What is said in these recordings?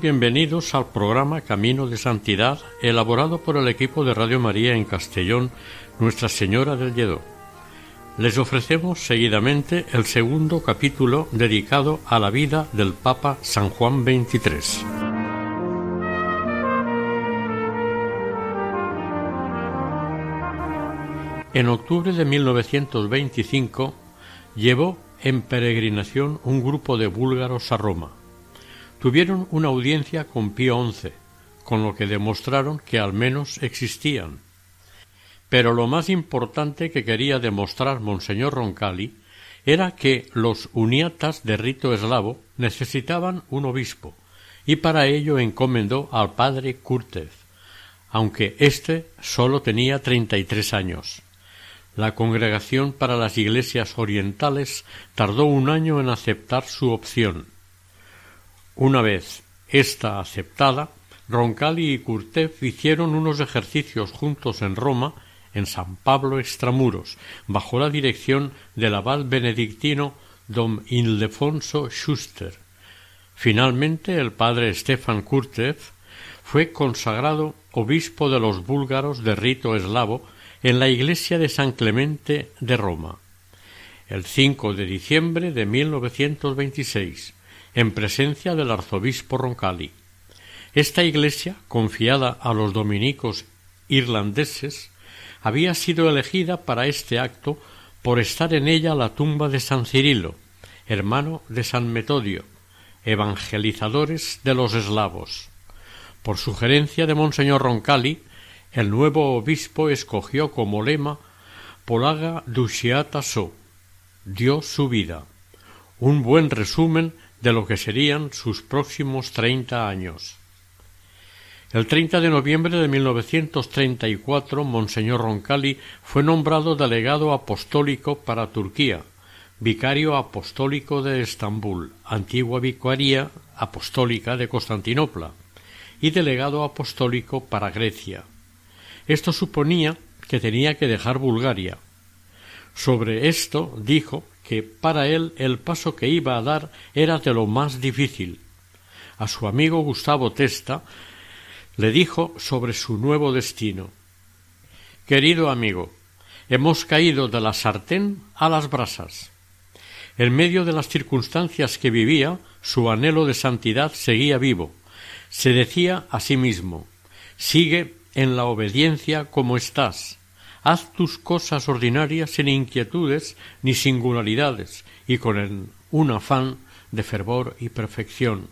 Bienvenidos al programa Camino de Santidad, elaborado por el equipo de Radio María en Castellón, Nuestra Señora del Lledó. Les ofrecemos seguidamente el segundo capítulo dedicado a la vida del Papa San Juan XXIII. En octubre de 1925 llevó en peregrinación un grupo de búlgaros a Roma tuvieron una audiencia con Pío XI, con lo que demostraron que al menos existían. Pero lo más importante que quería demostrar Monseñor Roncalli era que los uniatas de rito eslavo necesitaban un obispo, y para ello encomendó al padre Curtez, aunque éste sólo tenía treinta y tres años. La Congregación para las Iglesias Orientales tardó un año en aceptar su opción, una vez esta aceptada, Roncalli y Curtev hicieron unos ejercicios juntos en Roma, en San Pablo Extramuros, bajo la dirección del abad benedictino don Ildefonso Schuster. Finalmente, el padre Stefan Kurtev fue consagrado obispo de los búlgaros de rito eslavo en la iglesia de San Clemente de Roma. El 5 de diciembre de 1926 en presencia del arzobispo Roncalli. Esta iglesia, confiada a los dominicos irlandeses, había sido elegida para este acto por estar en ella la tumba de San Cirilo, hermano de San Metodio, evangelizadores de los eslavos. Por sugerencia de Monseñor Roncalli, el nuevo obispo escogió como lema Polaga Dusciata So, dio su vida, un buen resumen de lo que serían sus próximos treinta años. El 30 de noviembre de 1934, Monseñor Roncalli fue nombrado delegado apostólico para Turquía, vicario apostólico de Estambul, antigua vicaría apostólica de Constantinopla, y delegado apostólico para Grecia. Esto suponía que tenía que dejar Bulgaria. Sobre esto dijo que para él el paso que iba a dar era de lo más difícil. A su amigo Gustavo Testa le dijo sobre su nuevo destino Querido amigo, hemos caído de la sartén a las brasas. En medio de las circunstancias que vivía, su anhelo de santidad seguía vivo. Se decía a sí mismo Sigue en la obediencia como estás, haz tus cosas ordinarias sin inquietudes ni singularidades y con un afán de fervor y perfección.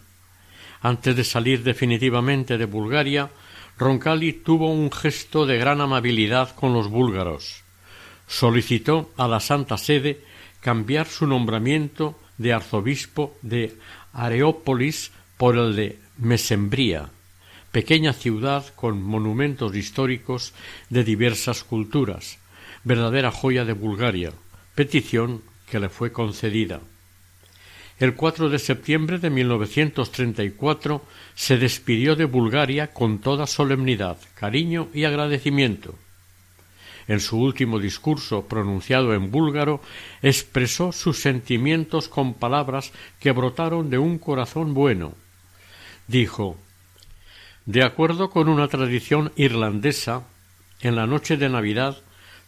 Antes de salir definitivamente de Bulgaria, Roncalli tuvo un gesto de gran amabilidad con los búlgaros. Solicitó a la Santa Sede cambiar su nombramiento de arzobispo de Areópolis por el de Mesembría, pequeña ciudad con monumentos históricos de diversas culturas, verdadera joya de Bulgaria, petición que le fue concedida. El 4 de septiembre de 1934 se despidió de Bulgaria con toda solemnidad, cariño y agradecimiento. En su último discurso pronunciado en búlgaro expresó sus sentimientos con palabras que brotaron de un corazón bueno. Dijo de acuerdo con una tradición irlandesa, en la noche de Navidad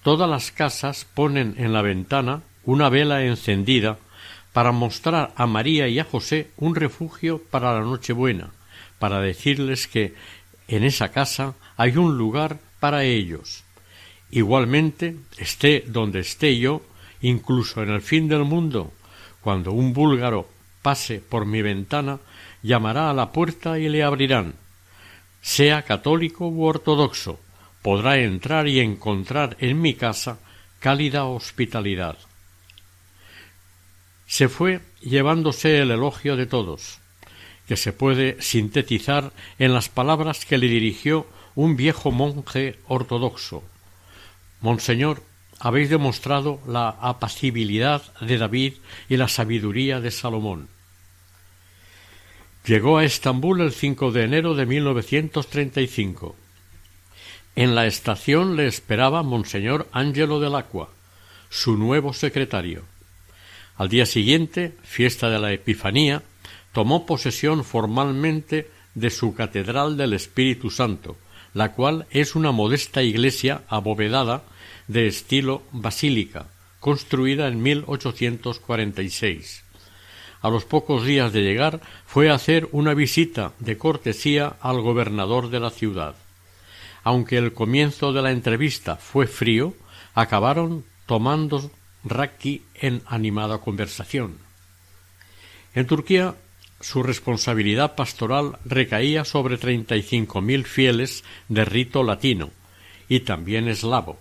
todas las casas ponen en la ventana una vela encendida para mostrar a María y a José un refugio para la Nochebuena, para decirles que en esa casa hay un lugar para ellos. Igualmente, esté donde esté yo, incluso en el fin del mundo, cuando un búlgaro pase por mi ventana, llamará a la puerta y le abrirán sea católico u ortodoxo, podrá entrar y encontrar en mi casa cálida hospitalidad. Se fue llevándose el elogio de todos, que se puede sintetizar en las palabras que le dirigió un viejo monje ortodoxo. Monseñor, habéis demostrado la apacibilidad de David y la sabiduría de Salomón. Llegó a Estambul el 5 de enero de 1935. En la estación le esperaba Monseñor Ángelo del Acqua, su nuevo secretario. Al día siguiente, fiesta de la Epifanía, tomó posesión formalmente de su Catedral del Espíritu Santo, la cual es una modesta iglesia abovedada de estilo basílica, construida en 1846. A los pocos días de llegar fue a hacer una visita de cortesía al gobernador de la ciudad. Aunque el comienzo de la entrevista fue frío, acabaron tomando raki en animada conversación. En Turquía su responsabilidad pastoral recaía sobre treinta y cinco mil fieles de rito latino y también eslavo,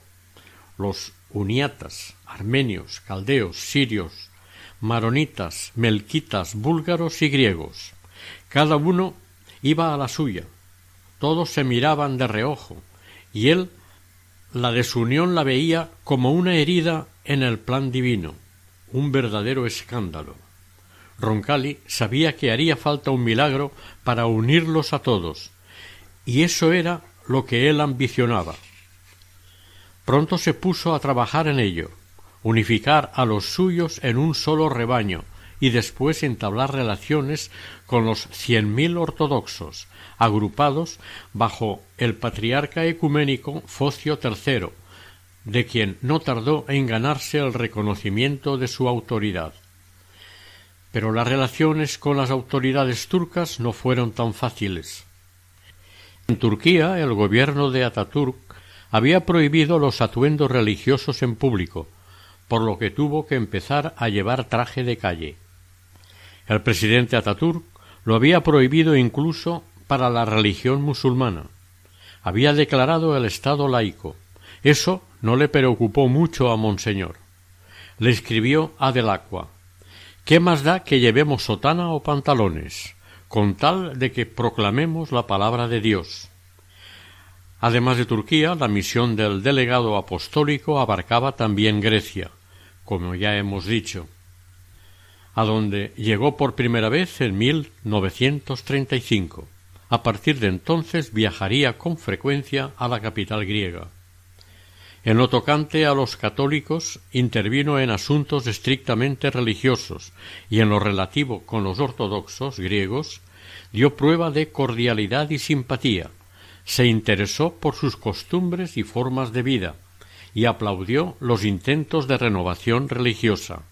los uniatas, armenios, caldeos, sirios, maronitas, melquitas, búlgaros y griegos. Cada uno iba a la suya. Todos se miraban de reojo, y él la desunión la veía como una herida en el plan divino, un verdadero escándalo. Roncalli sabía que haría falta un milagro para unirlos a todos, y eso era lo que él ambicionaba. Pronto se puso a trabajar en ello, unificar a los suyos en un solo rebaño y después entablar relaciones con los cien mil ortodoxos, agrupados bajo el patriarca ecuménico Focio III, de quien no tardó en ganarse el reconocimiento de su autoridad. Pero las relaciones con las autoridades turcas no fueron tan fáciles. En Turquía el gobierno de Ataturk había prohibido los atuendos religiosos en público, por lo que tuvo que empezar a llevar traje de calle. El presidente Ataturk lo había prohibido incluso para la religión musulmana. Había declarado el Estado laico. Eso no le preocupó mucho a Monseñor. Le escribió a Delacqua ¿Qué más da que llevemos sotana o pantalones, con tal de que proclamemos la palabra de Dios? Además de Turquía, la misión del delegado apostólico abarcaba también Grecia, como ya hemos dicho, a donde llegó por primera vez en 1935. A partir de entonces viajaría con frecuencia a la capital griega. En lo tocante a los católicos, intervino en asuntos estrictamente religiosos y en lo relativo con los ortodoxos griegos, dio prueba de cordialidad y simpatía, se interesó por sus costumbres y formas de vida y aplaudió los intentos de renovación religiosa.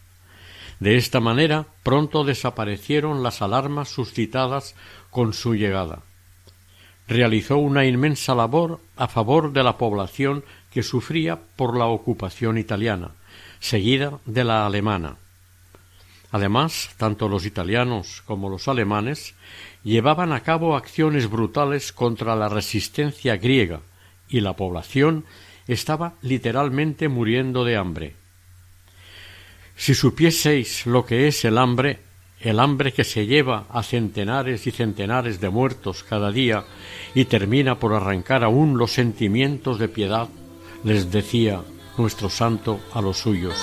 De esta manera pronto desaparecieron las alarmas suscitadas con su llegada. Realizó una inmensa labor a favor de la población que sufría por la ocupación italiana, seguida de la alemana. Además, tanto los italianos como los alemanes llevaban a cabo acciones brutales contra la resistencia griega y la población estaba literalmente muriendo de hambre. Si supieseis lo que es el hambre, el hambre que se lleva a centenares y centenares de muertos cada día y termina por arrancar aún los sentimientos de piedad, les decía nuestro santo a los suyos.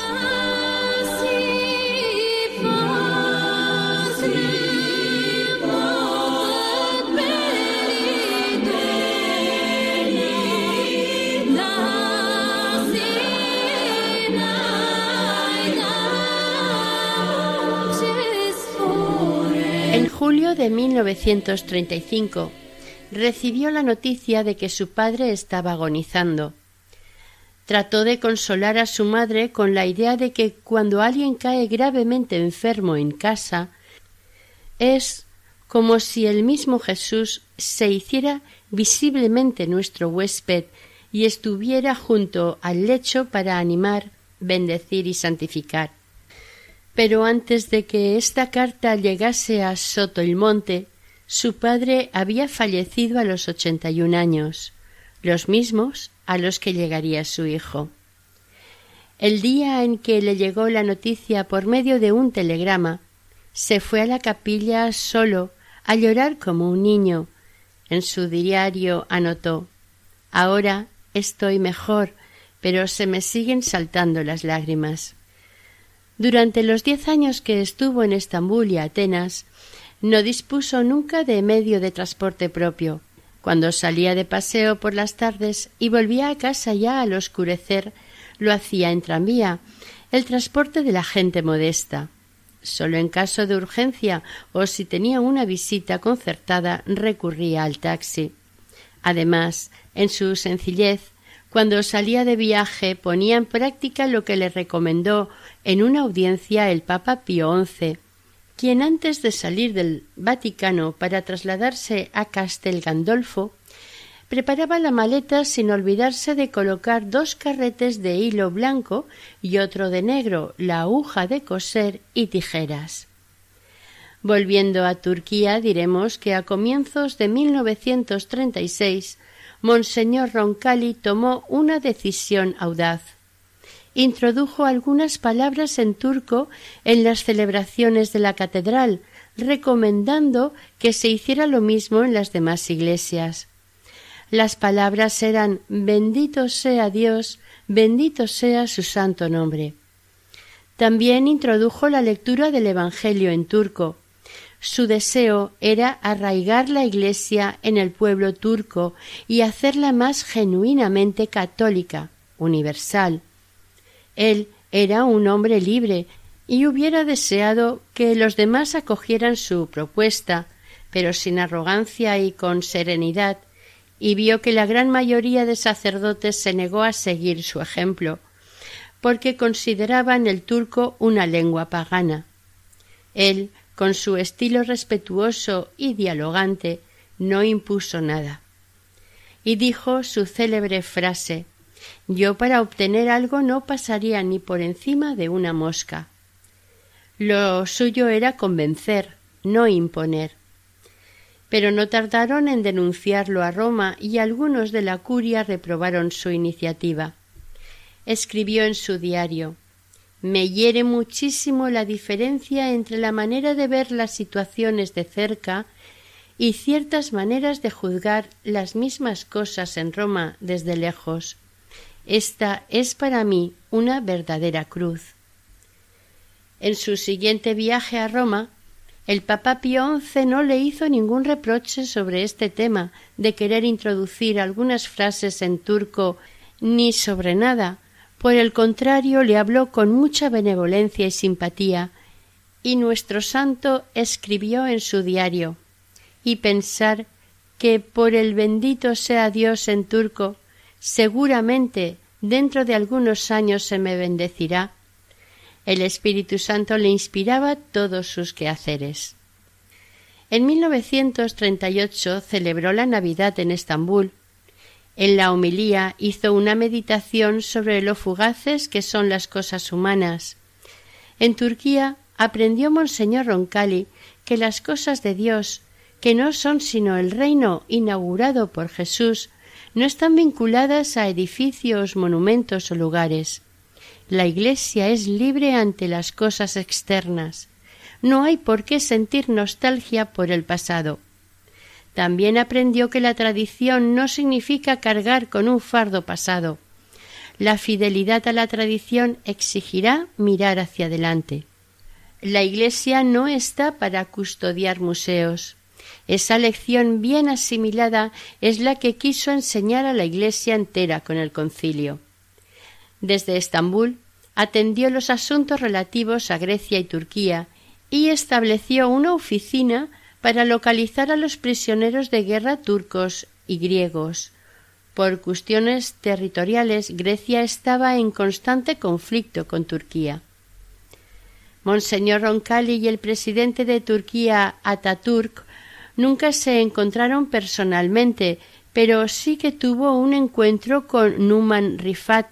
Julio de 1935 recibió la noticia de que su padre estaba agonizando. Trató de consolar a su madre con la idea de que cuando alguien cae gravemente enfermo en casa es como si el mismo Jesús se hiciera visiblemente nuestro huésped y estuviera junto al lecho para animar, bendecir y santificar. Pero antes de que esta carta llegase a Soto el Monte, su padre había fallecido a los ochenta y un años, los mismos a los que llegaría su hijo. El día en que le llegó la noticia por medio de un telegrama, se fue a la capilla solo a llorar como un niño. En su diario anotó Ahora estoy mejor, pero se me siguen saltando las lágrimas. Durante los diez años que estuvo en Estambul y Atenas, no dispuso nunca de medio de transporte propio. Cuando salía de paseo por las tardes y volvía a casa ya al oscurecer, lo hacía en tranvía, el transporte de la gente modesta. Solo en caso de urgencia o si tenía una visita concertada recurría al taxi. Además, en su sencillez, cuando salía de viaje ponía en práctica lo que le recomendó en una audiencia el Papa Pío XI, quien antes de salir del Vaticano para trasladarse a Castel Gandolfo preparaba la maleta sin olvidarse de colocar dos carretes de hilo blanco y otro de negro, la aguja de coser y tijeras. Volviendo a Turquía, diremos que a comienzos de 1936 Monseñor Roncalli tomó una decisión audaz. Introdujo algunas palabras en turco en las celebraciones de la catedral, recomendando que se hiciera lo mismo en las demás iglesias. Las palabras eran Bendito sea Dios, bendito sea su santo nombre. También introdujo la lectura del Evangelio en turco, su deseo era arraigar la Iglesia en el pueblo turco y hacerla más genuinamente católica, universal. Él era un hombre libre y hubiera deseado que los demás acogieran su propuesta, pero sin arrogancia y con serenidad, y vio que la gran mayoría de sacerdotes se negó a seguir su ejemplo, porque consideraban el turco una lengua pagana. Él con su estilo respetuoso y dialogante, no impuso nada. Y dijo su célebre frase Yo para obtener algo no pasaría ni por encima de una mosca. Lo suyo era convencer, no imponer. Pero no tardaron en denunciarlo a Roma y algunos de la curia reprobaron su iniciativa. Escribió en su diario me hiere muchísimo la diferencia entre la manera de ver las situaciones de cerca y ciertas maneras de juzgar las mismas cosas en Roma desde lejos. Esta es para mí una verdadera cruz. En su siguiente viaje a Roma, el Papa Pío XI no le hizo ningún reproche sobre este tema de querer introducir algunas frases en turco ni sobre nada, por el contrario, le habló con mucha benevolencia y simpatía, y nuestro santo escribió en su diario y pensar que por el bendito sea Dios en turco, seguramente dentro de algunos años se me bendecirá. El Espíritu Santo le inspiraba todos sus quehaceres. En 1938 celebró la Navidad en Estambul en la homilía hizo una meditación sobre lo fugaces que son las cosas humanas. En Turquía aprendió Monseñor Roncalli que las cosas de Dios, que no son sino el reino inaugurado por Jesús, no están vinculadas a edificios, monumentos o lugares. La Iglesia es libre ante las cosas externas. No hay por qué sentir nostalgia por el pasado. También aprendió que la tradición no significa cargar con un fardo pasado. La fidelidad a la tradición exigirá mirar hacia adelante. La Iglesia no está para custodiar museos. Esa lección bien asimilada es la que quiso enseñar a la Iglesia entera con el concilio. Desde Estambul atendió los asuntos relativos a Grecia y Turquía y estableció una oficina para localizar a los prisioneros de guerra turcos y griegos. Por cuestiones territoriales, Grecia estaba en constante conflicto con Turquía. Monseñor Roncalli y el presidente de Turquía, Ataturk, nunca se encontraron personalmente, pero sí que tuvo un encuentro con Numan Rifat,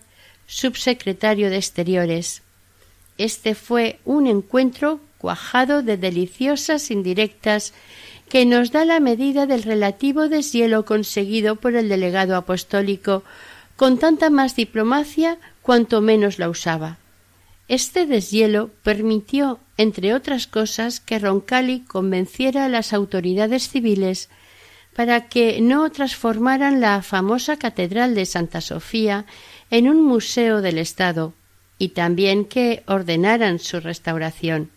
subsecretario de Exteriores. Este fue un encuentro cuajado de deliciosas indirectas que nos da la medida del relativo deshielo conseguido por el delegado apostólico con tanta más diplomacia cuanto menos la usaba. Este deshielo permitió, entre otras cosas, que Roncalli convenciera a las autoridades civiles para que no transformaran la famosa Catedral de Santa Sofía en un museo del Estado, y también que ordenaran su restauración.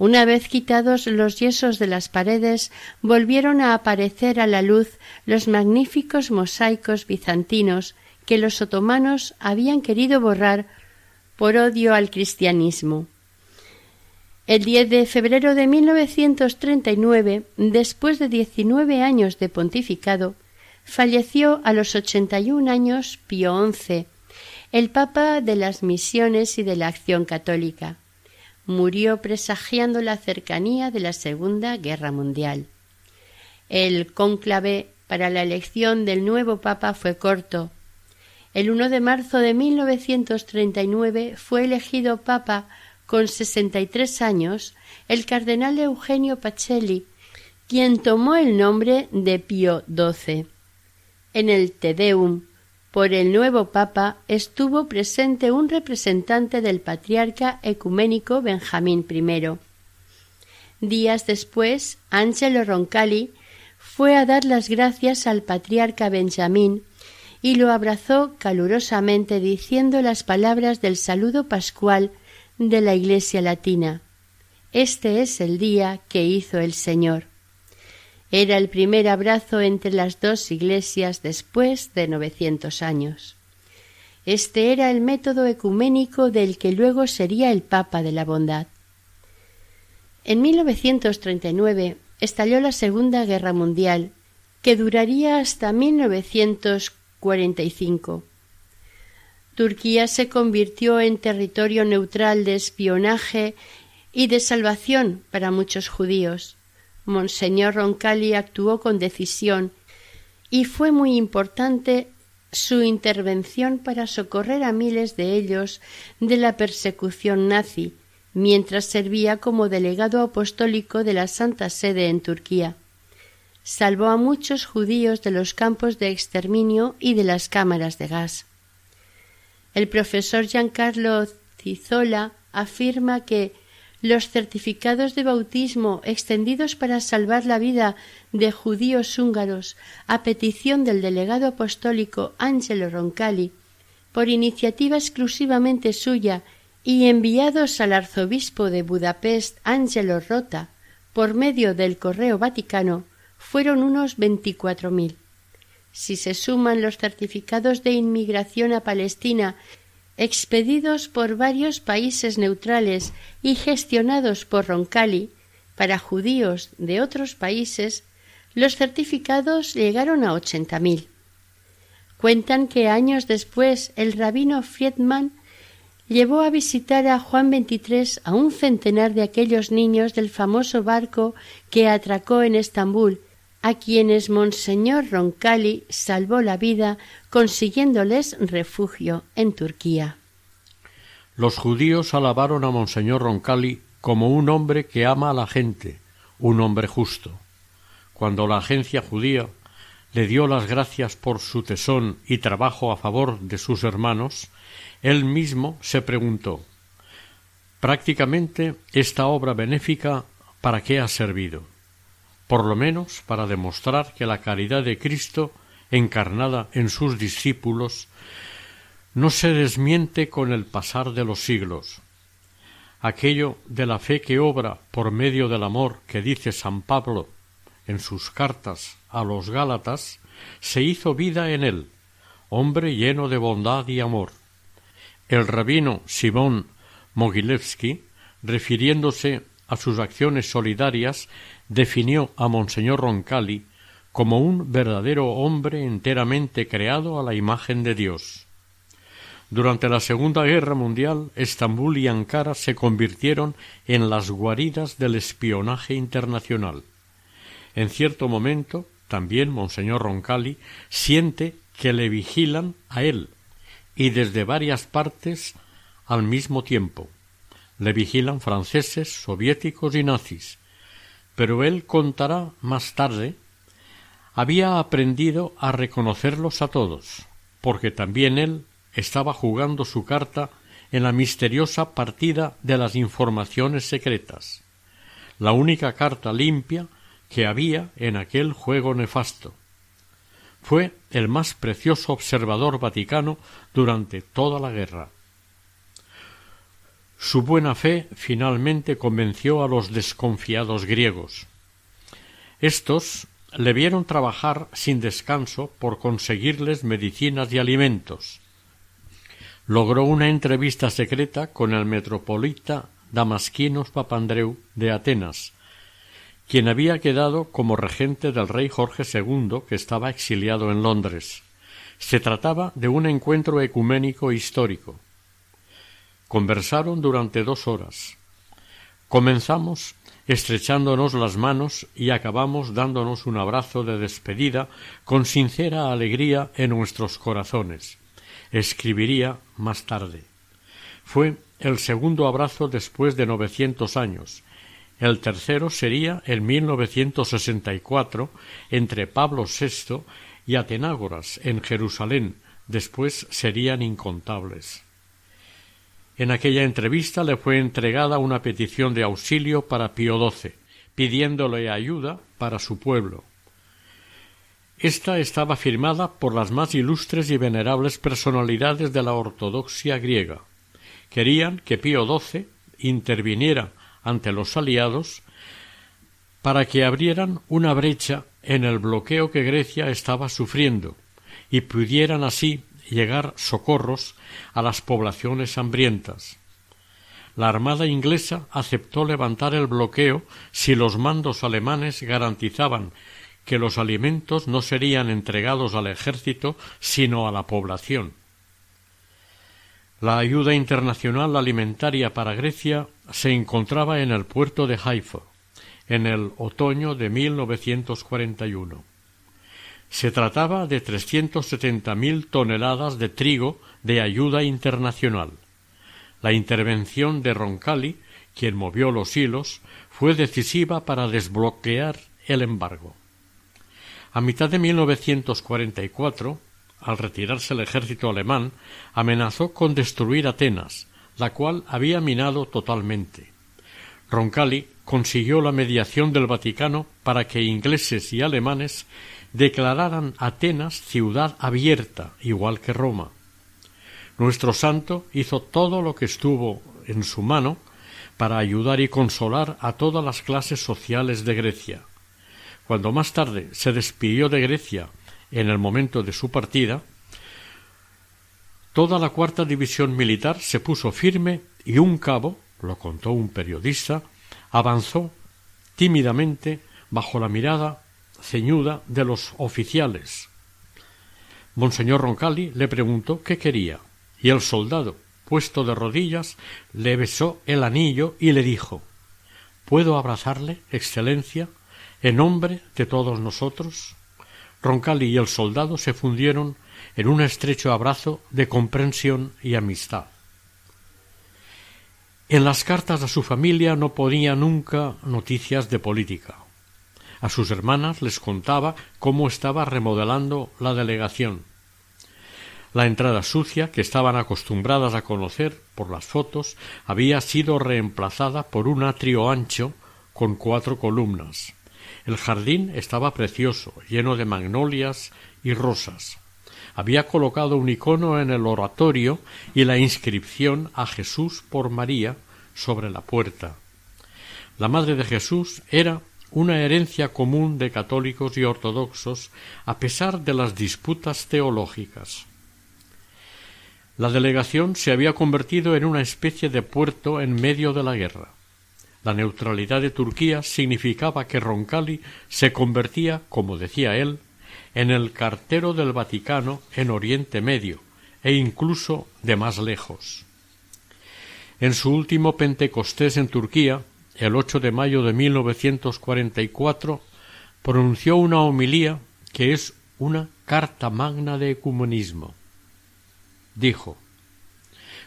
Una vez quitados los yesos de las paredes, volvieron a aparecer a la luz los magníficos mosaicos bizantinos que los otomanos habían querido borrar por odio al cristianismo. El 10 de febrero de 1939, después de diecinueve años de pontificado, falleció a los ochenta y un años Pío XI, el Papa de las Misiones y de la Acción Católica murió presagiando la cercanía de la Segunda Guerra Mundial. El cónclave para la elección del nuevo Papa fue corto. El 1 de marzo de 1939 fue elegido Papa con sesenta y tres años el cardenal Eugenio Pacelli, quien tomó el nombre de Pío XII. En el Te Deum por el nuevo Papa estuvo presente un representante del patriarca ecuménico Benjamín I. Días después, Angelo Roncalli fue a dar las gracias al patriarca Benjamín y lo abrazó calurosamente diciendo las palabras del saludo pascual de la Iglesia latina. Este es el día que hizo el Señor. Era el primer abrazo entre las dos iglesias después de novecientos años. Este era el método ecuménico del que luego sería el Papa de la Bondad. En 1939 estalló la Segunda Guerra Mundial, que duraría hasta 1945. Turquía se convirtió en territorio neutral de espionaje y de salvación para muchos judíos. Monseñor Roncalli actuó con decisión y fue muy importante su intervención para socorrer a miles de ellos de la persecución nazi, mientras servía como delegado apostólico de la Santa Sede en Turquía. Salvó a muchos judíos de los campos de exterminio y de las cámaras de gas. El profesor Giancarlo Cizola afirma que los certificados de bautismo extendidos para salvar la vida de judíos húngaros a petición del delegado apostólico Angelo Roncalli, por iniciativa exclusivamente suya y enviados al arzobispo de Budapest Angelo Rota por medio del correo vaticano, fueron unos veinticuatro mil. Si se suman los certificados de inmigración a Palestina expedidos por varios países neutrales y gestionados por Roncalli para judíos de otros países, los certificados llegaron a ochenta mil. Cuentan que años después el rabino Friedman llevó a visitar a Juan XXIII a un centenar de aquellos niños del famoso barco que atracó en Estambul, a quienes Monseñor Roncalli salvó la vida consiguiéndoles refugio en Turquía. Los judíos alabaron a Monseñor Roncalli como un hombre que ama a la gente, un hombre justo. Cuando la agencia judía le dio las gracias por su tesón y trabajo a favor de sus hermanos, él mismo se preguntó Prácticamente esta obra benéfica ¿para qué ha servido? Por lo menos para demostrar que la caridad de Cristo encarnada en sus discípulos no se desmiente con el pasar de los siglos. Aquello de la fe que obra por medio del amor que dice San Pablo en sus cartas a los Gálatas, se hizo vida en él, hombre lleno de bondad y amor. El rabino Simón Mogilevsky, refiriéndose a sus acciones solidarias, definió a Monseñor Roncalli como un verdadero hombre enteramente creado a la imagen de Dios. Durante la Segunda Guerra Mundial, Estambul y Ankara se convirtieron en las guaridas del espionaje internacional. En cierto momento, también Monseñor Roncalli siente que le vigilan a él y desde varias partes al mismo tiempo. Le vigilan franceses, soviéticos y nazis, pero él contará más tarde, había aprendido a reconocerlos a todos, porque también él estaba jugando su carta en la misteriosa partida de las informaciones secretas, la única carta limpia que había en aquel juego nefasto. Fue el más precioso observador vaticano durante toda la guerra. Su buena fe finalmente convenció a los desconfiados griegos. Estos le vieron trabajar sin descanso por conseguirles medicinas y alimentos. Logró una entrevista secreta con el metropolita Damasquinos Papandreou de Atenas, quien había quedado como regente del rey Jorge II, que estaba exiliado en Londres. Se trataba de un encuentro ecuménico histórico. Conversaron durante dos horas. Comenzamos estrechándonos las manos y acabamos dándonos un abrazo de despedida con sincera alegría en nuestros corazones. Escribiría más tarde. Fue el segundo abrazo después de novecientos años. El tercero sería en 1964 entre Pablo VI y Atenágoras en Jerusalén. Después serían incontables. En aquella entrevista le fue entregada una petición de auxilio para Pío XII, pidiéndole ayuda para su pueblo. Esta estaba firmada por las más ilustres y venerables personalidades de la ortodoxia griega. Querían que Pío XII interviniera ante los aliados para que abrieran una brecha en el bloqueo que Grecia estaba sufriendo y pudieran así llegar socorros a las poblaciones hambrientas. La Armada inglesa aceptó levantar el bloqueo si los mandos alemanes garantizaban que los alimentos no serían entregados al ejército sino a la población. La ayuda internacional alimentaria para Grecia se encontraba en el puerto de Haifa en el otoño de 1941. Se trataba de trescientos setenta mil toneladas de trigo de ayuda internacional. La intervención de Roncalli, quien movió los hilos, fue decisiva para desbloquear el embargo. A mitad de 1944, al retirarse el ejército alemán, amenazó con destruir Atenas, la cual había minado totalmente. Roncalli consiguió la mediación del Vaticano para que ingleses y alemanes declararan Atenas ciudad abierta, igual que Roma. Nuestro santo hizo todo lo que estuvo en su mano para ayudar y consolar a todas las clases sociales de Grecia. Cuando más tarde se despidió de Grecia en el momento de su partida, toda la cuarta división militar se puso firme y un cabo, lo contó un periodista, avanzó tímidamente bajo la mirada ceñuda de los oficiales. Monseñor Roncalli le preguntó qué quería, y el soldado, puesto de rodillas, le besó el anillo y le dijo ¿Puedo abrazarle, Excelencia, en nombre de todos nosotros? Roncalli y el soldado se fundieron en un estrecho abrazo de comprensión y amistad. En las cartas a su familia no ponía nunca noticias de política. A sus hermanas les contaba cómo estaba remodelando la delegación. La entrada sucia, que estaban acostumbradas a conocer por las fotos, había sido reemplazada por un atrio ancho con cuatro columnas. El jardín estaba precioso, lleno de magnolias y rosas. Había colocado un icono en el oratorio y la inscripción a Jesús por María sobre la puerta. La madre de Jesús era una herencia común de católicos y ortodoxos a pesar de las disputas teológicas. La delegación se había convertido en una especie de puerto en medio de la guerra. La neutralidad de Turquía significaba que Roncalli se convertía, como decía él, en el cartero del Vaticano en Oriente Medio e incluso de más lejos. En su último Pentecostés en Turquía, el 8 de mayo de 1944, pronunció una homilía que es una carta magna de ecumenismo. Dijo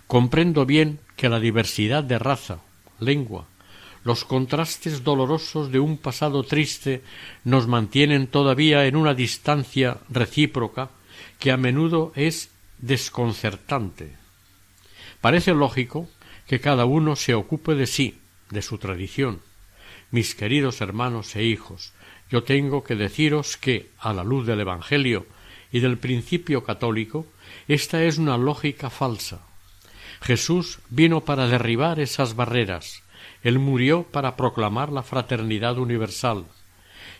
Comprendo bien que la diversidad de raza, lengua, los contrastes dolorosos de un pasado triste nos mantienen todavía en una distancia recíproca que a menudo es desconcertante. Parece lógico que cada uno se ocupe de sí, de su tradición. Mis queridos hermanos e hijos, yo tengo que deciros que, a la luz del Evangelio y del principio católico, esta es una lógica falsa. Jesús vino para derribar esas barreras, él murió para proclamar la fraternidad universal.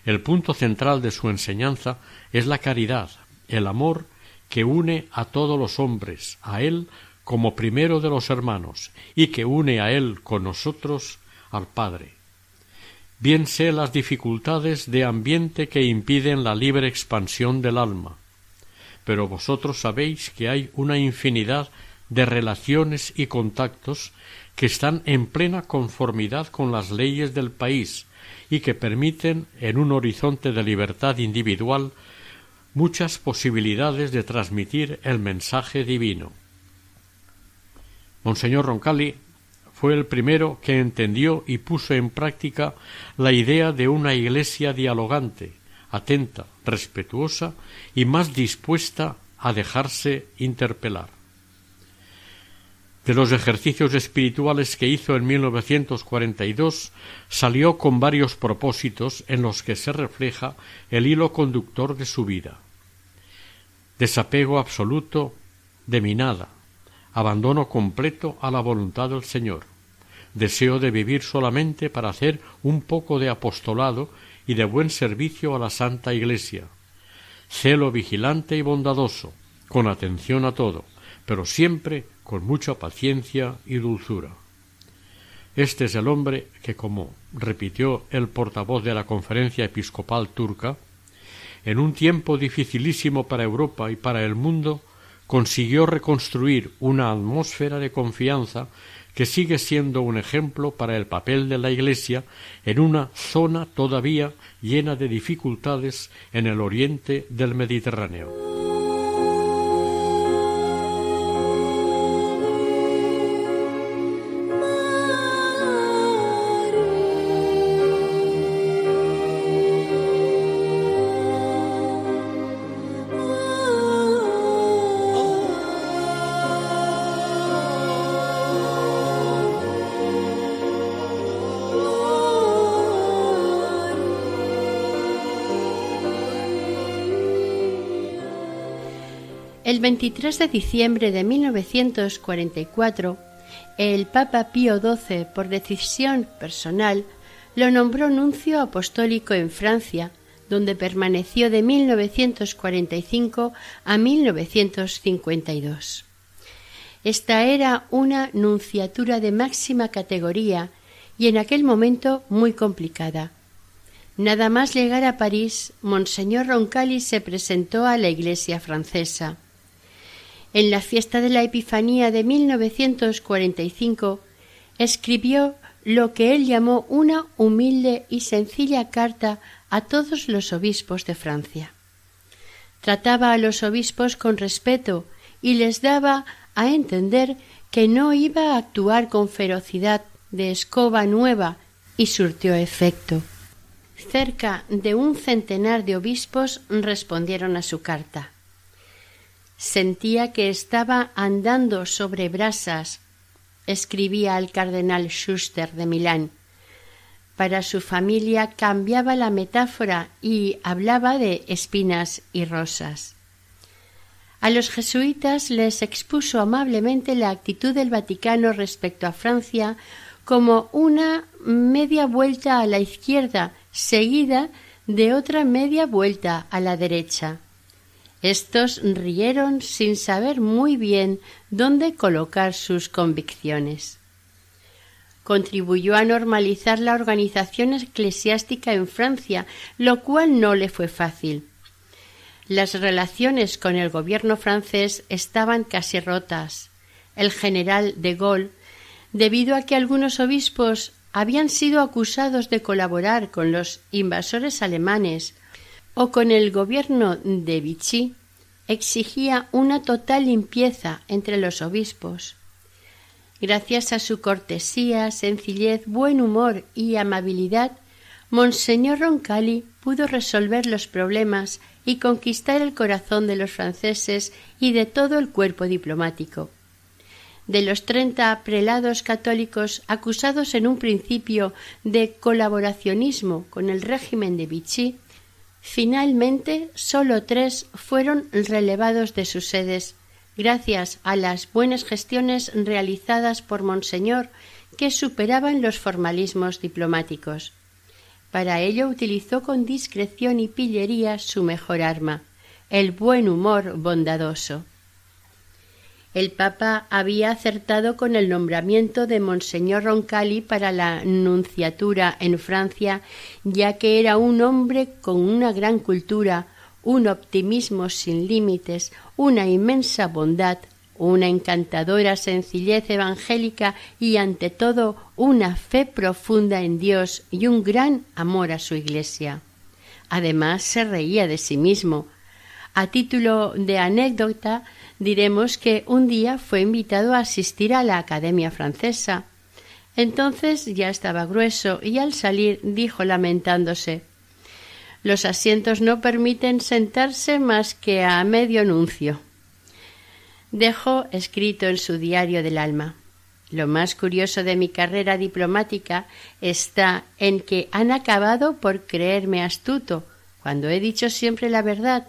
El punto central de su enseñanza es la caridad, el amor que une a todos los hombres, a Él como primero de los hermanos, y que une a Él con nosotros al Padre. Bien sé las dificultades de ambiente que impiden la libre expansión del alma, pero vosotros sabéis que hay una infinidad de relaciones y contactos que están en plena conformidad con las leyes del país y que permiten, en un horizonte de libertad individual, muchas posibilidades de transmitir el mensaje divino. Monseñor Roncalli fue el primero que entendió y puso en práctica la idea de una iglesia dialogante, atenta, respetuosa y más dispuesta a dejarse interpelar. De los ejercicios espirituales que hizo en 1942 salió con varios propósitos en los que se refleja el hilo conductor de su vida. Desapego absoluto de mi nada, abandono completo a la voluntad del Señor, deseo de vivir solamente para hacer un poco de apostolado y de buen servicio a la Santa Iglesia, celo vigilante y bondadoso, con atención a todo, pero siempre con mucha paciencia y dulzura. Este es el hombre que, como repitió el portavoz de la Conferencia Episcopal turca, en un tiempo dificilísimo para Europa y para el mundo, consiguió reconstruir una atmósfera de confianza que sigue siendo un ejemplo para el papel de la Iglesia en una zona todavía llena de dificultades en el oriente del Mediterráneo. El 23 de diciembre de 1944, el Papa Pío XII, por decisión personal, lo nombró nuncio apostólico en Francia, donde permaneció de 1945 a 1952. Esta era una nunciatura de máxima categoría y en aquel momento muy complicada. Nada más llegar a París, Monseñor Roncalli se presentó a la Iglesia francesa. En la fiesta de la Epifanía de 1945 escribió lo que él llamó una humilde y sencilla carta a todos los obispos de Francia. Trataba a los obispos con respeto y les daba a entender que no iba a actuar con ferocidad de escoba nueva y surtió efecto. Cerca de un centenar de obispos respondieron a su carta. Sentía que estaba andando sobre brasas, escribía al cardenal Schuster de Milán. Para su familia cambiaba la metáfora y hablaba de espinas y rosas. A los jesuitas les expuso amablemente la actitud del Vaticano respecto a Francia como una media vuelta a la izquierda seguida de otra media vuelta a la derecha. Estos rieron sin saber muy bien dónde colocar sus convicciones. Contribuyó a normalizar la organización eclesiástica en Francia, lo cual no le fue fácil. Las relaciones con el gobierno francés estaban casi rotas. El general de Gaulle, debido a que algunos obispos habían sido acusados de colaborar con los invasores alemanes o con el gobierno de Vichy exigía una total limpieza entre los obispos. Gracias a su cortesía, sencillez, buen humor y amabilidad, Monseñor Roncalli pudo resolver los problemas y conquistar el corazón de los franceses y de todo el cuerpo diplomático. De los treinta prelados católicos acusados en un principio de colaboracionismo con el régimen de Vichy, finalmente sólo tres fueron relevados de sus sedes gracias a las buenas gestiones realizadas por Monseñor que superaban los formalismos diplomáticos. Para ello utilizó con discreción y pillería su mejor arma, el buen humor bondadoso. El Papa había acertado con el nombramiento de Monseñor Roncalli para la nunciatura en Francia, ya que era un hombre con una gran cultura, un optimismo sin límites, una inmensa bondad, una encantadora sencillez evangélica y ante todo una fe profunda en Dios y un gran amor a su Iglesia. Además se reía de sí mismo. A título de anécdota diremos que un día fue invitado a asistir a la Academia Francesa. Entonces ya estaba grueso y al salir dijo lamentándose los asientos no permiten sentarse más que a medio nuncio. Dejó escrito en su diario del alma. Lo más curioso de mi carrera diplomática está en que han acabado por creerme astuto, cuando he dicho siempre la verdad,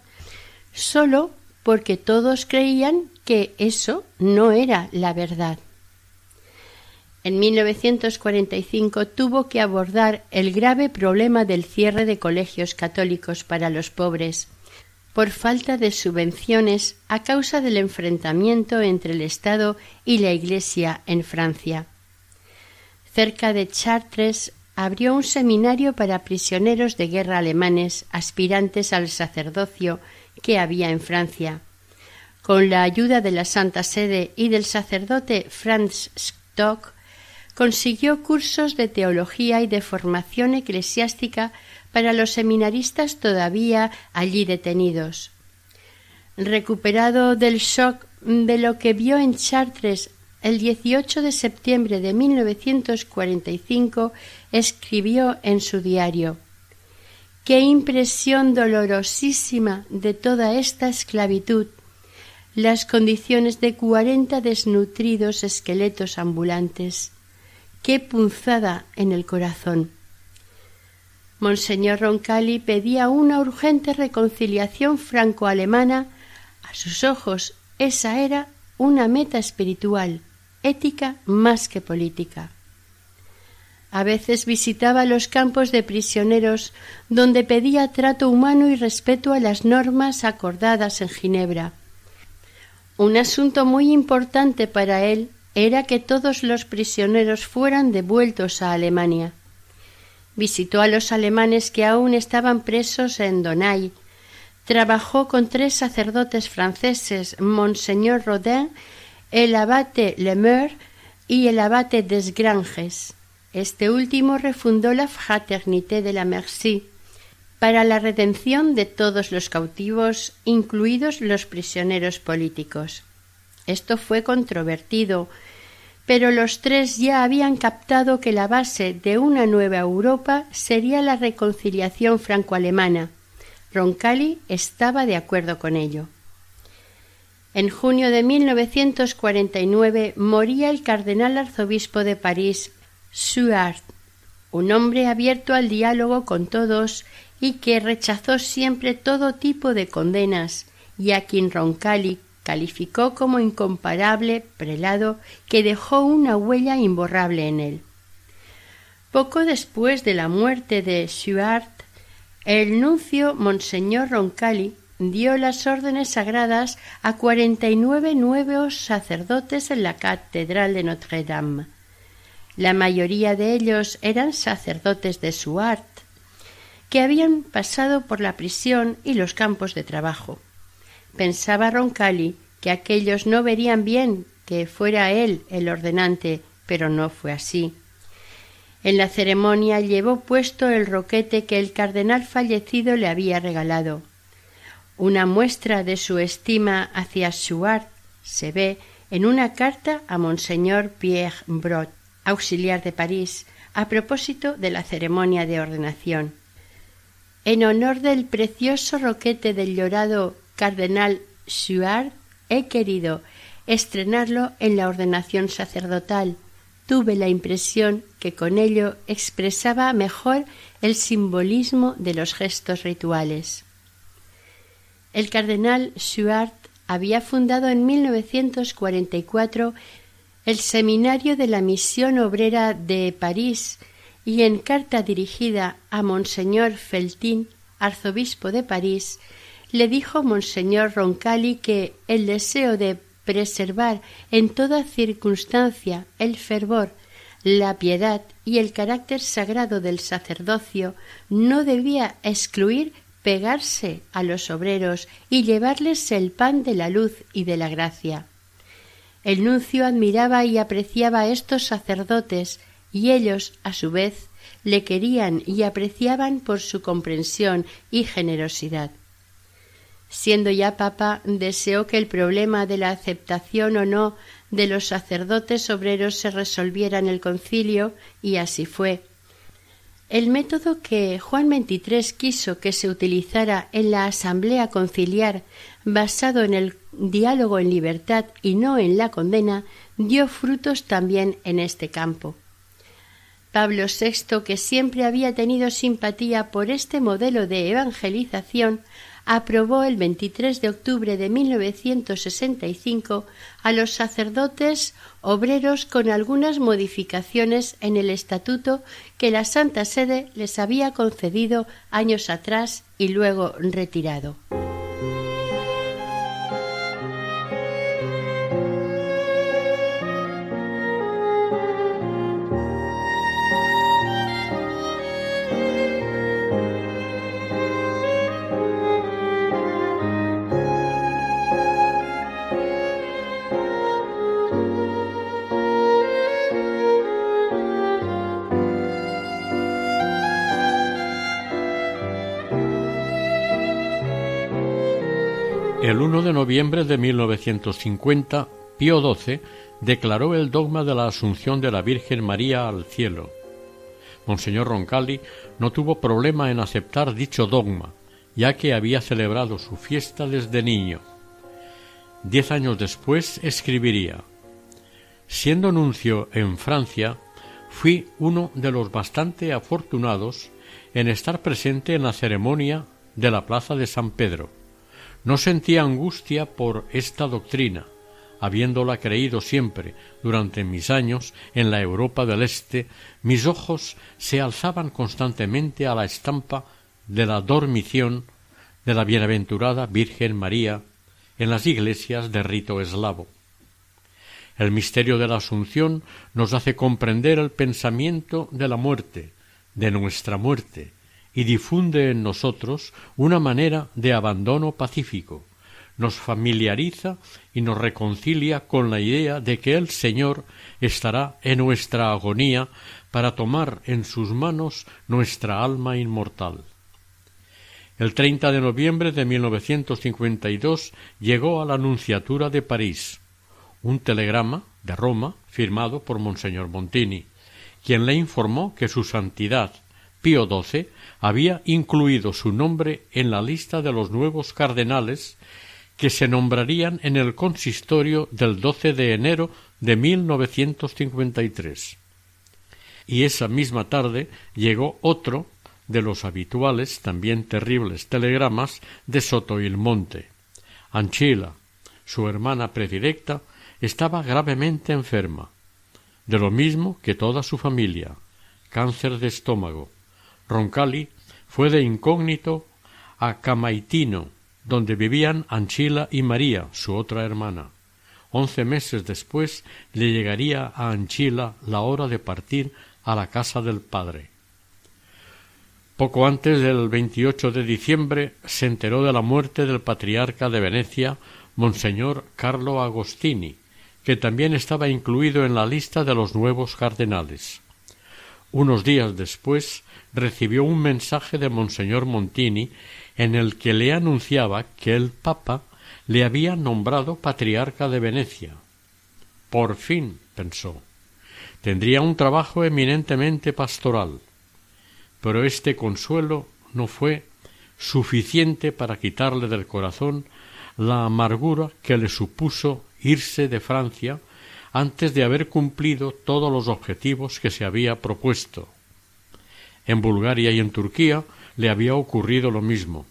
solo porque todos creían que eso no era la verdad. En 1945 tuvo que abordar el grave problema del cierre de colegios católicos para los pobres, por falta de subvenciones a causa del enfrentamiento entre el Estado y la Iglesia en Francia. Cerca de Chartres abrió un seminario para prisioneros de guerra alemanes aspirantes al sacerdocio que había en Francia. Con la ayuda de la Santa Sede y del sacerdote Franz Stock, consiguió cursos de teología y de formación eclesiástica para los seminaristas todavía allí detenidos. Recuperado del shock de lo que vio en Chartres el 18 de septiembre de 1945, escribió en su diario Qué impresión dolorosísima de toda esta esclavitud, las condiciones de cuarenta desnutridos esqueletos ambulantes qué punzada en el corazón. Monseñor Roncalli pedía una urgente reconciliación franco-alemana. A sus ojos esa era una meta espiritual, ética más que política. A veces visitaba los campos de prisioneros donde pedía trato humano y respeto a las normas acordadas en Ginebra. Un asunto muy importante para él era que todos los prisioneros fueran devueltos a Alemania. Visitó a los alemanes que aún estaban presos en Donay. Trabajó con tres sacerdotes franceses, Monseñor Rodin, el abate Lemeur y el abate Desgranges. Este último refundó la Fraternité de la Merci para la redención de todos los cautivos, incluidos los prisioneros políticos. Esto fue controvertido, pero los tres ya habían captado que la base de una nueva Europa sería la reconciliación franco-alemana. Roncalli estaba de acuerdo con ello. En junio de 1949 moría el cardenal arzobispo de París, Suard, un hombre abierto al diálogo con todos y que rechazó siempre todo tipo de condenas, y a quien Roncalli calificó como incomparable prelado que dejó una huella imborrable en él. Poco después de la muerte de Suart, el nuncio Monseñor Roncalli dio las órdenes sagradas a cuarenta y nueve nuevos sacerdotes en la catedral de Notre Dame. La mayoría de ellos eran sacerdotes de Suart, que habían pasado por la prisión y los campos de trabajo. Pensaba Roncalli que aquellos no verían bien que fuera él el ordenante, pero no fue así. En la ceremonia llevó puesto el roquete que el cardenal fallecido le había regalado. Una muestra de su estima hacia Suart se ve en una carta a Monseñor Pierre Brot, auxiliar de París, a propósito de la ceremonia de ordenación. En honor del precioso roquete del llorado cardenal Suard, he querido estrenarlo en la ordenación sacerdotal. Tuve la impresión que con ello expresaba mejor el simbolismo de los gestos rituales. El cardenal Suard había fundado en 1944 el Seminario de la Misión Obrera de París y en carta dirigida a Monseñor Feltín, arzobispo de París, le dijo Monseñor Roncalli que el deseo de preservar en toda circunstancia el fervor, la piedad y el carácter sagrado del sacerdocio no debía excluir pegarse a los obreros y llevarles el pan de la luz y de la gracia. El nuncio admiraba y apreciaba a estos sacerdotes y ellos, a su vez, le querían y apreciaban por su comprensión y generosidad. Siendo ya papa, deseó que el problema de la aceptación o no de los sacerdotes obreros se resolviera en el concilio, y así fue. El método que Juan XXIII quiso que se utilizara en la asamblea conciliar, basado en el diálogo en libertad y no en la condena, dio frutos también en este campo. Pablo VI, que siempre había tenido simpatía por este modelo de evangelización, aprobó el 23 de octubre de 1965 a los sacerdotes obreros con algunas modificaciones en el estatuto que la Santa Sede les había concedido años atrás y luego retirado. El 1 de noviembre de 1950, Pío XII declaró el dogma de la Asunción de la Virgen María al cielo. Monseñor Roncalli no tuvo problema en aceptar dicho dogma, ya que había celebrado su fiesta desde niño. Diez años después escribiría Siendo nuncio en Francia, fui uno de los bastante afortunados en estar presente en la ceremonia de la plaza de San Pedro no sentía angustia por esta doctrina, habiéndola creído siempre durante mis años en la Europa del Este, mis ojos se alzaban constantemente a la estampa de la dormición de la bienaventurada Virgen María en las iglesias de rito eslavo. El misterio de la Asunción nos hace comprender el pensamiento de la muerte, de nuestra muerte, y difunde en nosotros una manera de abandono pacífico, nos familiariza y nos reconcilia con la idea de que el Señor estará en nuestra agonía para tomar en sus manos nuestra alma inmortal. El 30 de noviembre de 1952 llegó a la Nunciatura de París un telegrama de Roma firmado por Monseñor Montini, quien le informó que su santidad Pío XII había incluido su nombre en la lista de los nuevos cardenales que se nombrarían en el consistorio del 12 de enero de 1953. Y esa misma tarde llegó otro de los habituales, también terribles telegramas de Sotoilmonte. Anchila, su hermana predilecta, estaba gravemente enferma, de lo mismo que toda su familia, cáncer de estómago. Roncalli fue de incógnito a Camaitino, donde vivían Anchila y María, su otra hermana. Once meses después le llegaría a Anchila la hora de partir a la casa del padre. Poco antes del 28 de diciembre se enteró de la muerte del patriarca de Venecia, Monseñor Carlo Agostini, que también estaba incluido en la lista de los nuevos cardenales. Unos días después recibió un mensaje de Monseñor Montini en el que le anunciaba que el Papa le había nombrado patriarca de Venecia. Por fin, pensó, tendría un trabajo eminentemente pastoral. Pero este consuelo no fue suficiente para quitarle del corazón la amargura que le supuso irse de Francia antes de haber cumplido todos los objetivos que se había propuesto. En Bulgaria y en Turquía le había ocurrido lo mismo.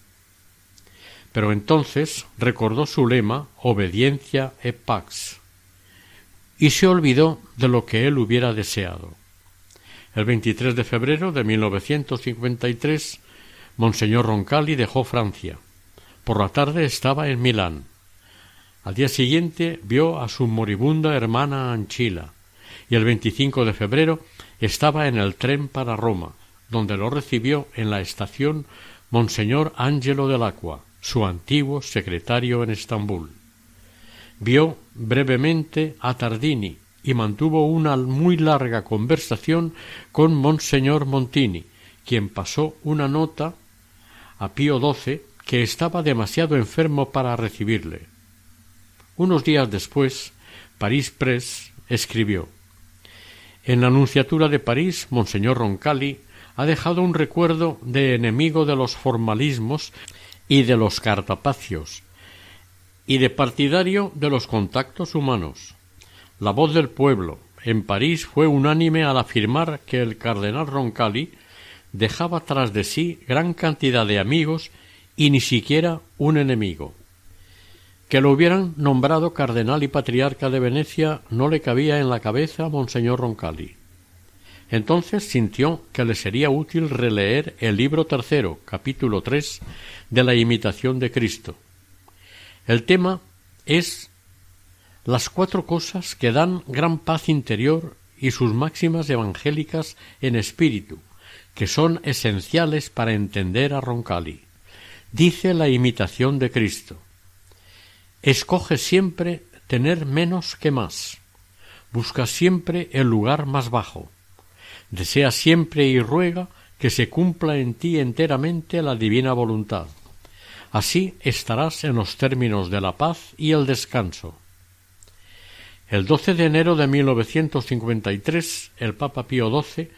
Pero entonces recordó su lema obediencia e pax y se olvidó de lo que él hubiera deseado. El 23 de febrero de 1953, Monseñor Roncalli dejó Francia. Por la tarde estaba en Milán. Al día siguiente vio a su moribunda hermana Anchila y el 25 de febrero estaba en el tren para Roma, donde lo recibió en la estación Monseñor Angelo del Aqua, su antiguo secretario en Estambul. Vio brevemente a Tardini y mantuvo una muy larga conversación con Monseñor Montini, quien pasó una nota a Pío XII que estaba demasiado enfermo para recibirle. Unos días después, París Press escribió En la Anunciatura de París, Monseñor Roncalli ha dejado un recuerdo de enemigo de los formalismos y de los cartapacios, y de partidario de los contactos humanos. La voz del pueblo en París fue unánime al afirmar que el cardenal Roncalli dejaba tras de sí gran cantidad de amigos y ni siquiera un enemigo. Que lo hubieran nombrado cardenal y patriarca de Venecia no le cabía en la cabeza a Monseñor Roncalli. Entonces sintió que le sería útil releer el libro tercero, capítulo tres, de la imitación de Cristo. El tema es las cuatro cosas que dan gran paz interior y sus máximas evangélicas en espíritu, que son esenciales para entender a Roncalli. Dice la imitación de Cristo. Escoge siempre tener menos que más. Busca siempre el lugar más bajo. Desea siempre y ruega que se cumpla en ti enteramente la divina voluntad. Así estarás en los términos de la paz y el descanso. El 12 de enero de 1953, el Papa Pío XII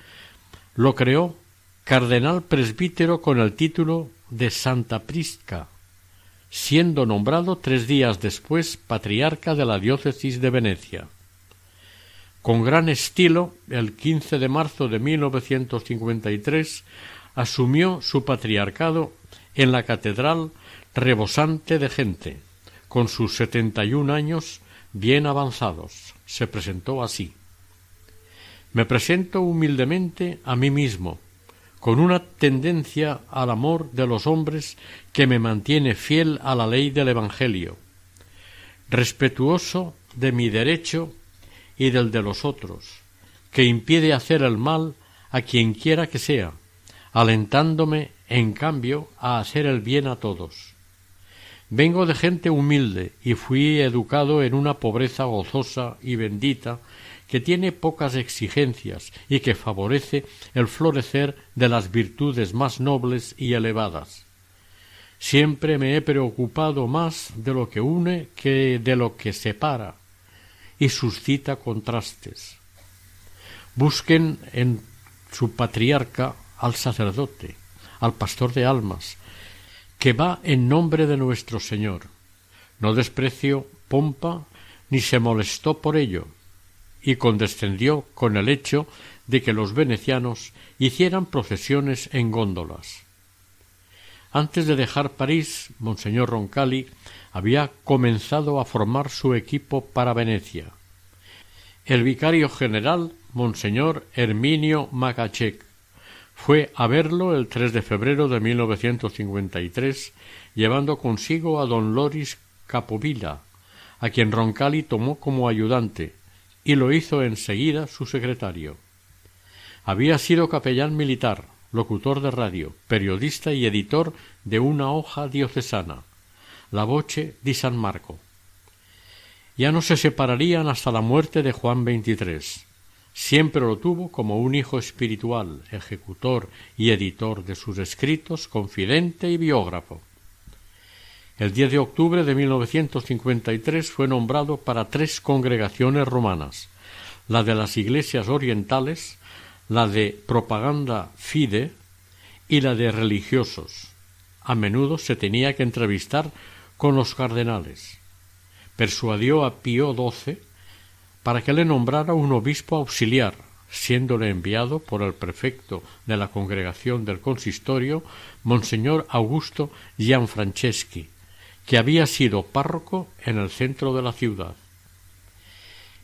lo creó cardenal presbítero con el título de Santa Prisca siendo nombrado tres días después patriarca de la diócesis de Venecia. Con gran estilo, el 15 de marzo de 1953 asumió su patriarcado en la catedral rebosante de gente, con sus setenta y un años bien avanzados. Se presentó así. Me presento humildemente a mí mismo, con una tendencia al amor de los hombres que me mantiene fiel a la ley del Evangelio, respetuoso de mi derecho y del de los otros, que impide hacer el mal a quien quiera que sea, alentándome, en cambio, a hacer el bien a todos. Vengo de gente humilde y fui educado en una pobreza gozosa y bendita que tiene pocas exigencias y que favorece el florecer de las virtudes más nobles y elevadas. Siempre me he preocupado más de lo que une que de lo que separa y suscita contrastes. Busquen en su patriarca al sacerdote, al pastor de almas, que va en nombre de nuestro Señor. No despreció pompa ni se molestó por ello, y condescendió con el hecho de que los venecianos hicieran procesiones en góndolas. Antes de dejar París, Monseñor Roncalli había comenzado a formar su equipo para Venecia. El vicario general, Monseñor Herminio Magachek, fue a verlo el 3 de febrero de 1953, llevando consigo a don Loris Capovilla, a quien Roncalli tomó como ayudante, y lo hizo enseguida su secretario. Había sido capellán militar, locutor de radio, periodista y editor de una hoja diocesana, La Voce di San Marco. Ya no se separarían hasta la muerte de Juan XXIII. Siempre lo tuvo como un hijo espiritual, ejecutor y editor de sus escritos, confidente y biógrafo. El 10 de octubre de 1953 fue nombrado para tres congregaciones romanas, la de las iglesias orientales, la de propaganda fide y la de religiosos. A menudo se tenía que entrevistar con los cardenales. Persuadió a Pío XII para que le nombrara un obispo auxiliar, siéndole enviado por el prefecto de la congregación del consistorio, Monseñor Augusto Gianfranceschi, que había sido párroco en el centro de la ciudad.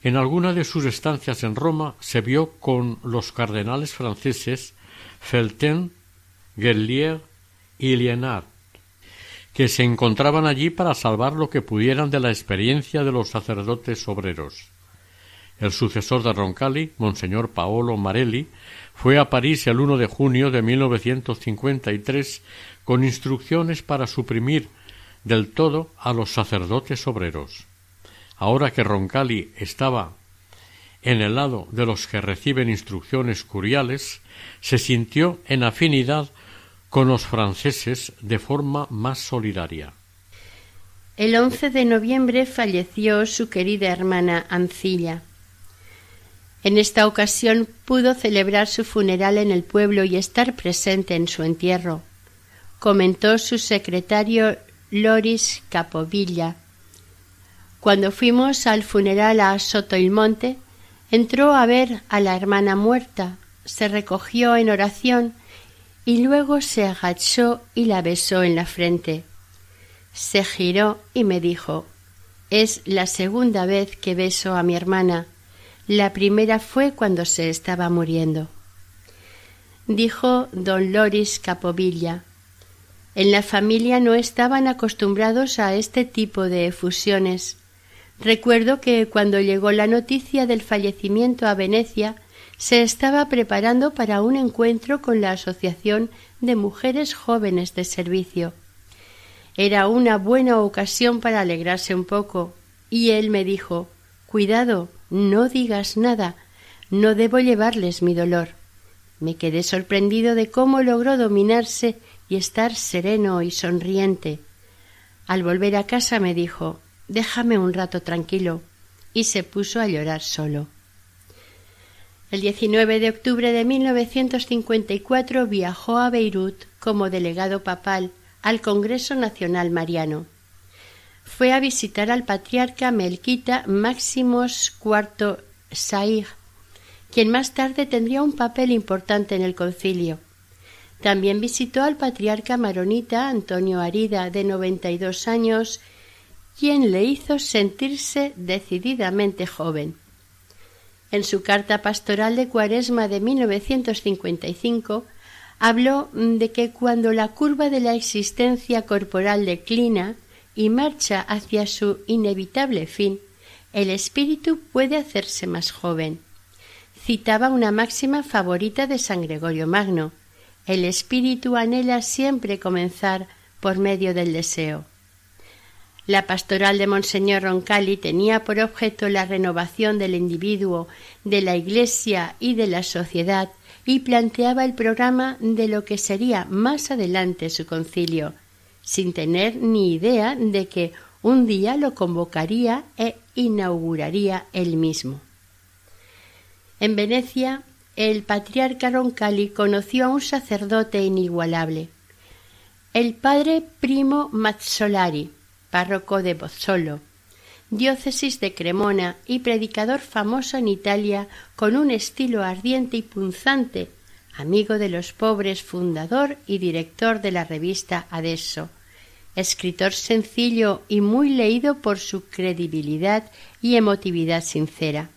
En alguna de sus estancias en Roma se vio con los cardenales franceses Felten, Guerlier y Lienard, que se encontraban allí para salvar lo que pudieran de la experiencia de los sacerdotes obreros. El sucesor de Roncalli, Monseñor Paolo Marelli, fue a París el 1 de junio de 1953 con instrucciones para suprimir del todo a los sacerdotes obreros. Ahora que Roncalli estaba en el lado de los que reciben instrucciones curiales, se sintió en afinidad con los franceses de forma más solidaria. El 11 de noviembre falleció su querida hermana Ancilla. En esta ocasión pudo celebrar su funeral en el pueblo y estar presente en su entierro. Comentó su secretario Loris Capovilla. Cuando fuimos al funeral a Sotoilmonte, entró a ver a la hermana muerta, se recogió en oración y luego se agachó y la besó en la frente. Se giró y me dijo Es la segunda vez que beso a mi hermana. La primera fue cuando se estaba muriendo. Dijo don Loris Capovilla en la familia no estaban acostumbrados a este tipo de efusiones. Recuerdo que cuando llegó la noticia del fallecimiento a Venecia, se estaba preparando para un encuentro con la Asociación de Mujeres Jóvenes de Servicio. Era una buena ocasión para alegrarse un poco, y él me dijo Cuidado, no digas nada, no debo llevarles mi dolor. Me quedé sorprendido de cómo logró dominarse y estar sereno y sonriente. Al volver a casa me dijo Déjame un rato tranquilo y se puso a llorar solo. El 19 de octubre de 1954 viajó a Beirut como delegado papal al Congreso Nacional Mariano. Fue a visitar al patriarca melquita Máximos IV Saig, quien más tarde tendría un papel importante en el concilio. También visitó al patriarca maronita Antonio Arida, de noventa y dos años, quien le hizo sentirse decididamente joven. En su carta pastoral de Cuaresma de 1955 habló de que cuando la curva de la existencia corporal declina y marcha hacia su inevitable fin, el espíritu puede hacerse más joven. Citaba una máxima favorita de San Gregorio Magno el espíritu anhela siempre comenzar por medio del deseo. La pastoral de Monseñor Roncalli tenía por objeto la renovación del individuo, de la Iglesia y de la sociedad y planteaba el programa de lo que sería más adelante su concilio, sin tener ni idea de que un día lo convocaría e inauguraría él mismo. En Venecia el patriarca Roncalli conoció a un sacerdote inigualable, el padre Primo Mazzolari, párroco de Bozzolo, diócesis de Cremona y predicador famoso en Italia con un estilo ardiente y punzante, amigo de los pobres, fundador y director de la revista Adesso, escritor sencillo y muy leído por su credibilidad y emotividad sincera.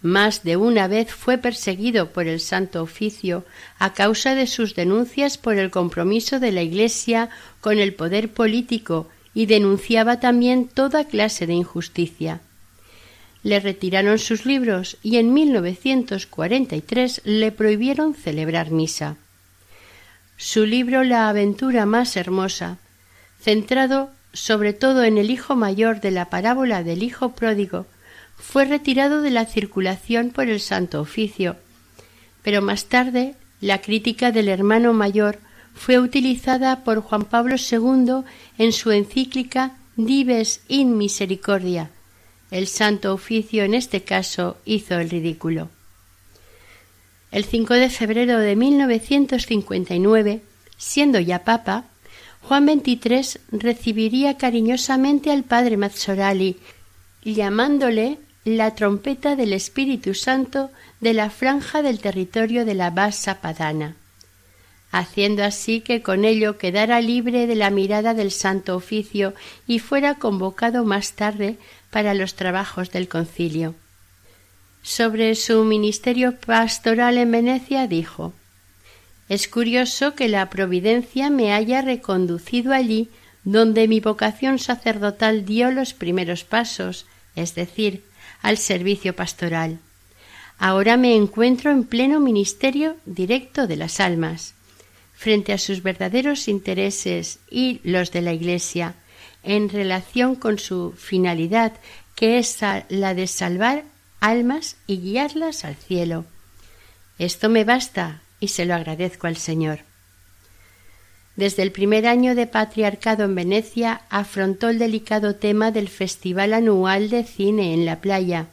Más de una vez fue perseguido por el Santo Oficio a causa de sus denuncias por el compromiso de la Iglesia con el poder político y denunciaba también toda clase de injusticia. Le retiraron sus libros y en 1943 le prohibieron celebrar misa. Su libro La aventura más hermosa, centrado sobre todo en el hijo mayor de la parábola del hijo pródigo, fue retirado de la circulación por el Santo Oficio, pero más tarde la crítica del hermano mayor fue utilizada por Juan Pablo II en su encíclica Dives in Misericordia. El Santo Oficio en este caso hizo el ridículo. El 5 de febrero de 1959, siendo ya papa, Juan XXIII recibiría cariñosamente al padre Mazzorali, llamándole la trompeta del Espíritu Santo de la franja del territorio de la Bassa Padana, haciendo así que con ello quedara libre de la mirada del Santo Oficio y fuera convocado más tarde para los trabajos del concilio. Sobre su ministerio pastoral en Venecia dijo Es curioso que la providencia me haya reconducido allí donde mi vocación sacerdotal dio los primeros pasos, es decir, al servicio pastoral. Ahora me encuentro en pleno ministerio directo de las almas, frente a sus verdaderos intereses y los de la Iglesia, en relación con su finalidad, que es la de salvar almas y guiarlas al cielo. Esto me basta y se lo agradezco al Señor. Desde el primer año de patriarcado en Venecia afrontó el delicado tema del Festival Anual de Cine en la playa.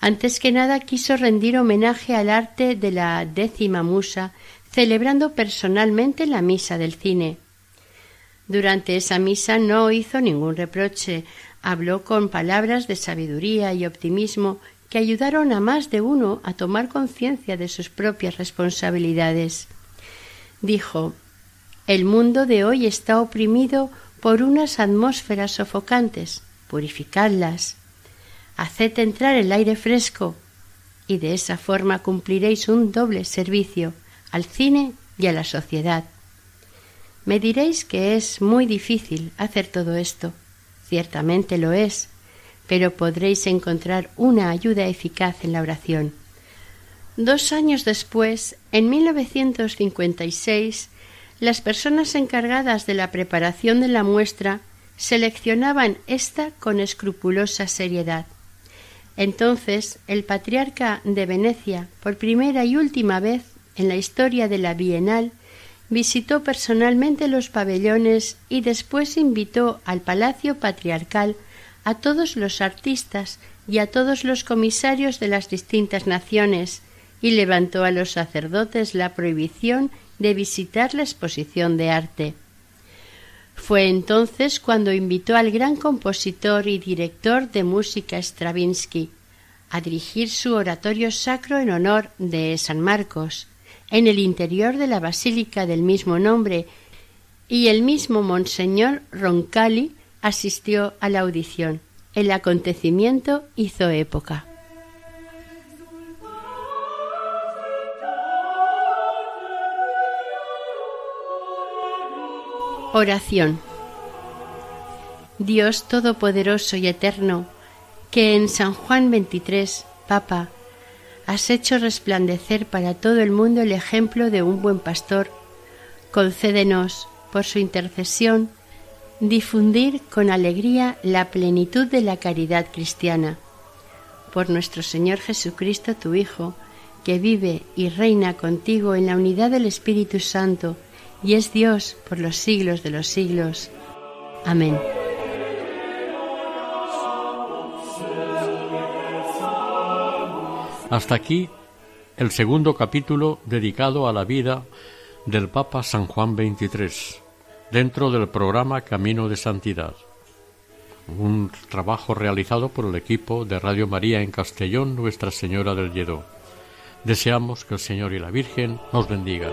Antes que nada quiso rendir homenaje al arte de la décima musa, celebrando personalmente la misa del cine. Durante esa misa no hizo ningún reproche, habló con palabras de sabiduría y optimismo que ayudaron a más de uno a tomar conciencia de sus propias responsabilidades. Dijo el mundo de hoy está oprimido por unas atmósferas sofocantes. Purificadlas. Haced entrar el aire fresco y de esa forma cumpliréis un doble servicio al cine y a la sociedad. Me diréis que es muy difícil hacer todo esto. Ciertamente lo es, pero podréis encontrar una ayuda eficaz en la oración. Dos años después, en 1956, las personas encargadas de la preparación de la muestra seleccionaban esta con escrupulosa seriedad. Entonces el patriarca de Venecia, por primera y última vez en la historia de la Bienal, visitó personalmente los pabellones y después invitó al Palacio Patriarcal a todos los artistas y a todos los comisarios de las distintas naciones y levantó a los sacerdotes la prohibición de visitar la exposición de arte. Fue entonces cuando invitó al gran compositor y director de música Stravinsky a dirigir su oratorio sacro en honor de San Marcos, en el interior de la basílica del mismo nombre, y el mismo Monseñor Roncalli asistió a la audición. El acontecimiento hizo época. Oración. Dios Todopoderoso y Eterno, que en San Juan XXIII, Papa, has hecho resplandecer para todo el mundo el ejemplo de un buen pastor, concédenos, por su intercesión, difundir con alegría la plenitud de la caridad cristiana. Por nuestro Señor Jesucristo, tu Hijo, que vive y reina contigo en la unidad del Espíritu Santo, y es Dios por los siglos de los siglos. Amén. Hasta aquí el segundo capítulo dedicado a la vida del Papa San Juan XXIII, dentro del programa Camino de Santidad. Un trabajo realizado por el equipo de Radio María en Castellón, Nuestra Señora del Lledó. Deseamos que el Señor y la Virgen nos bendigan.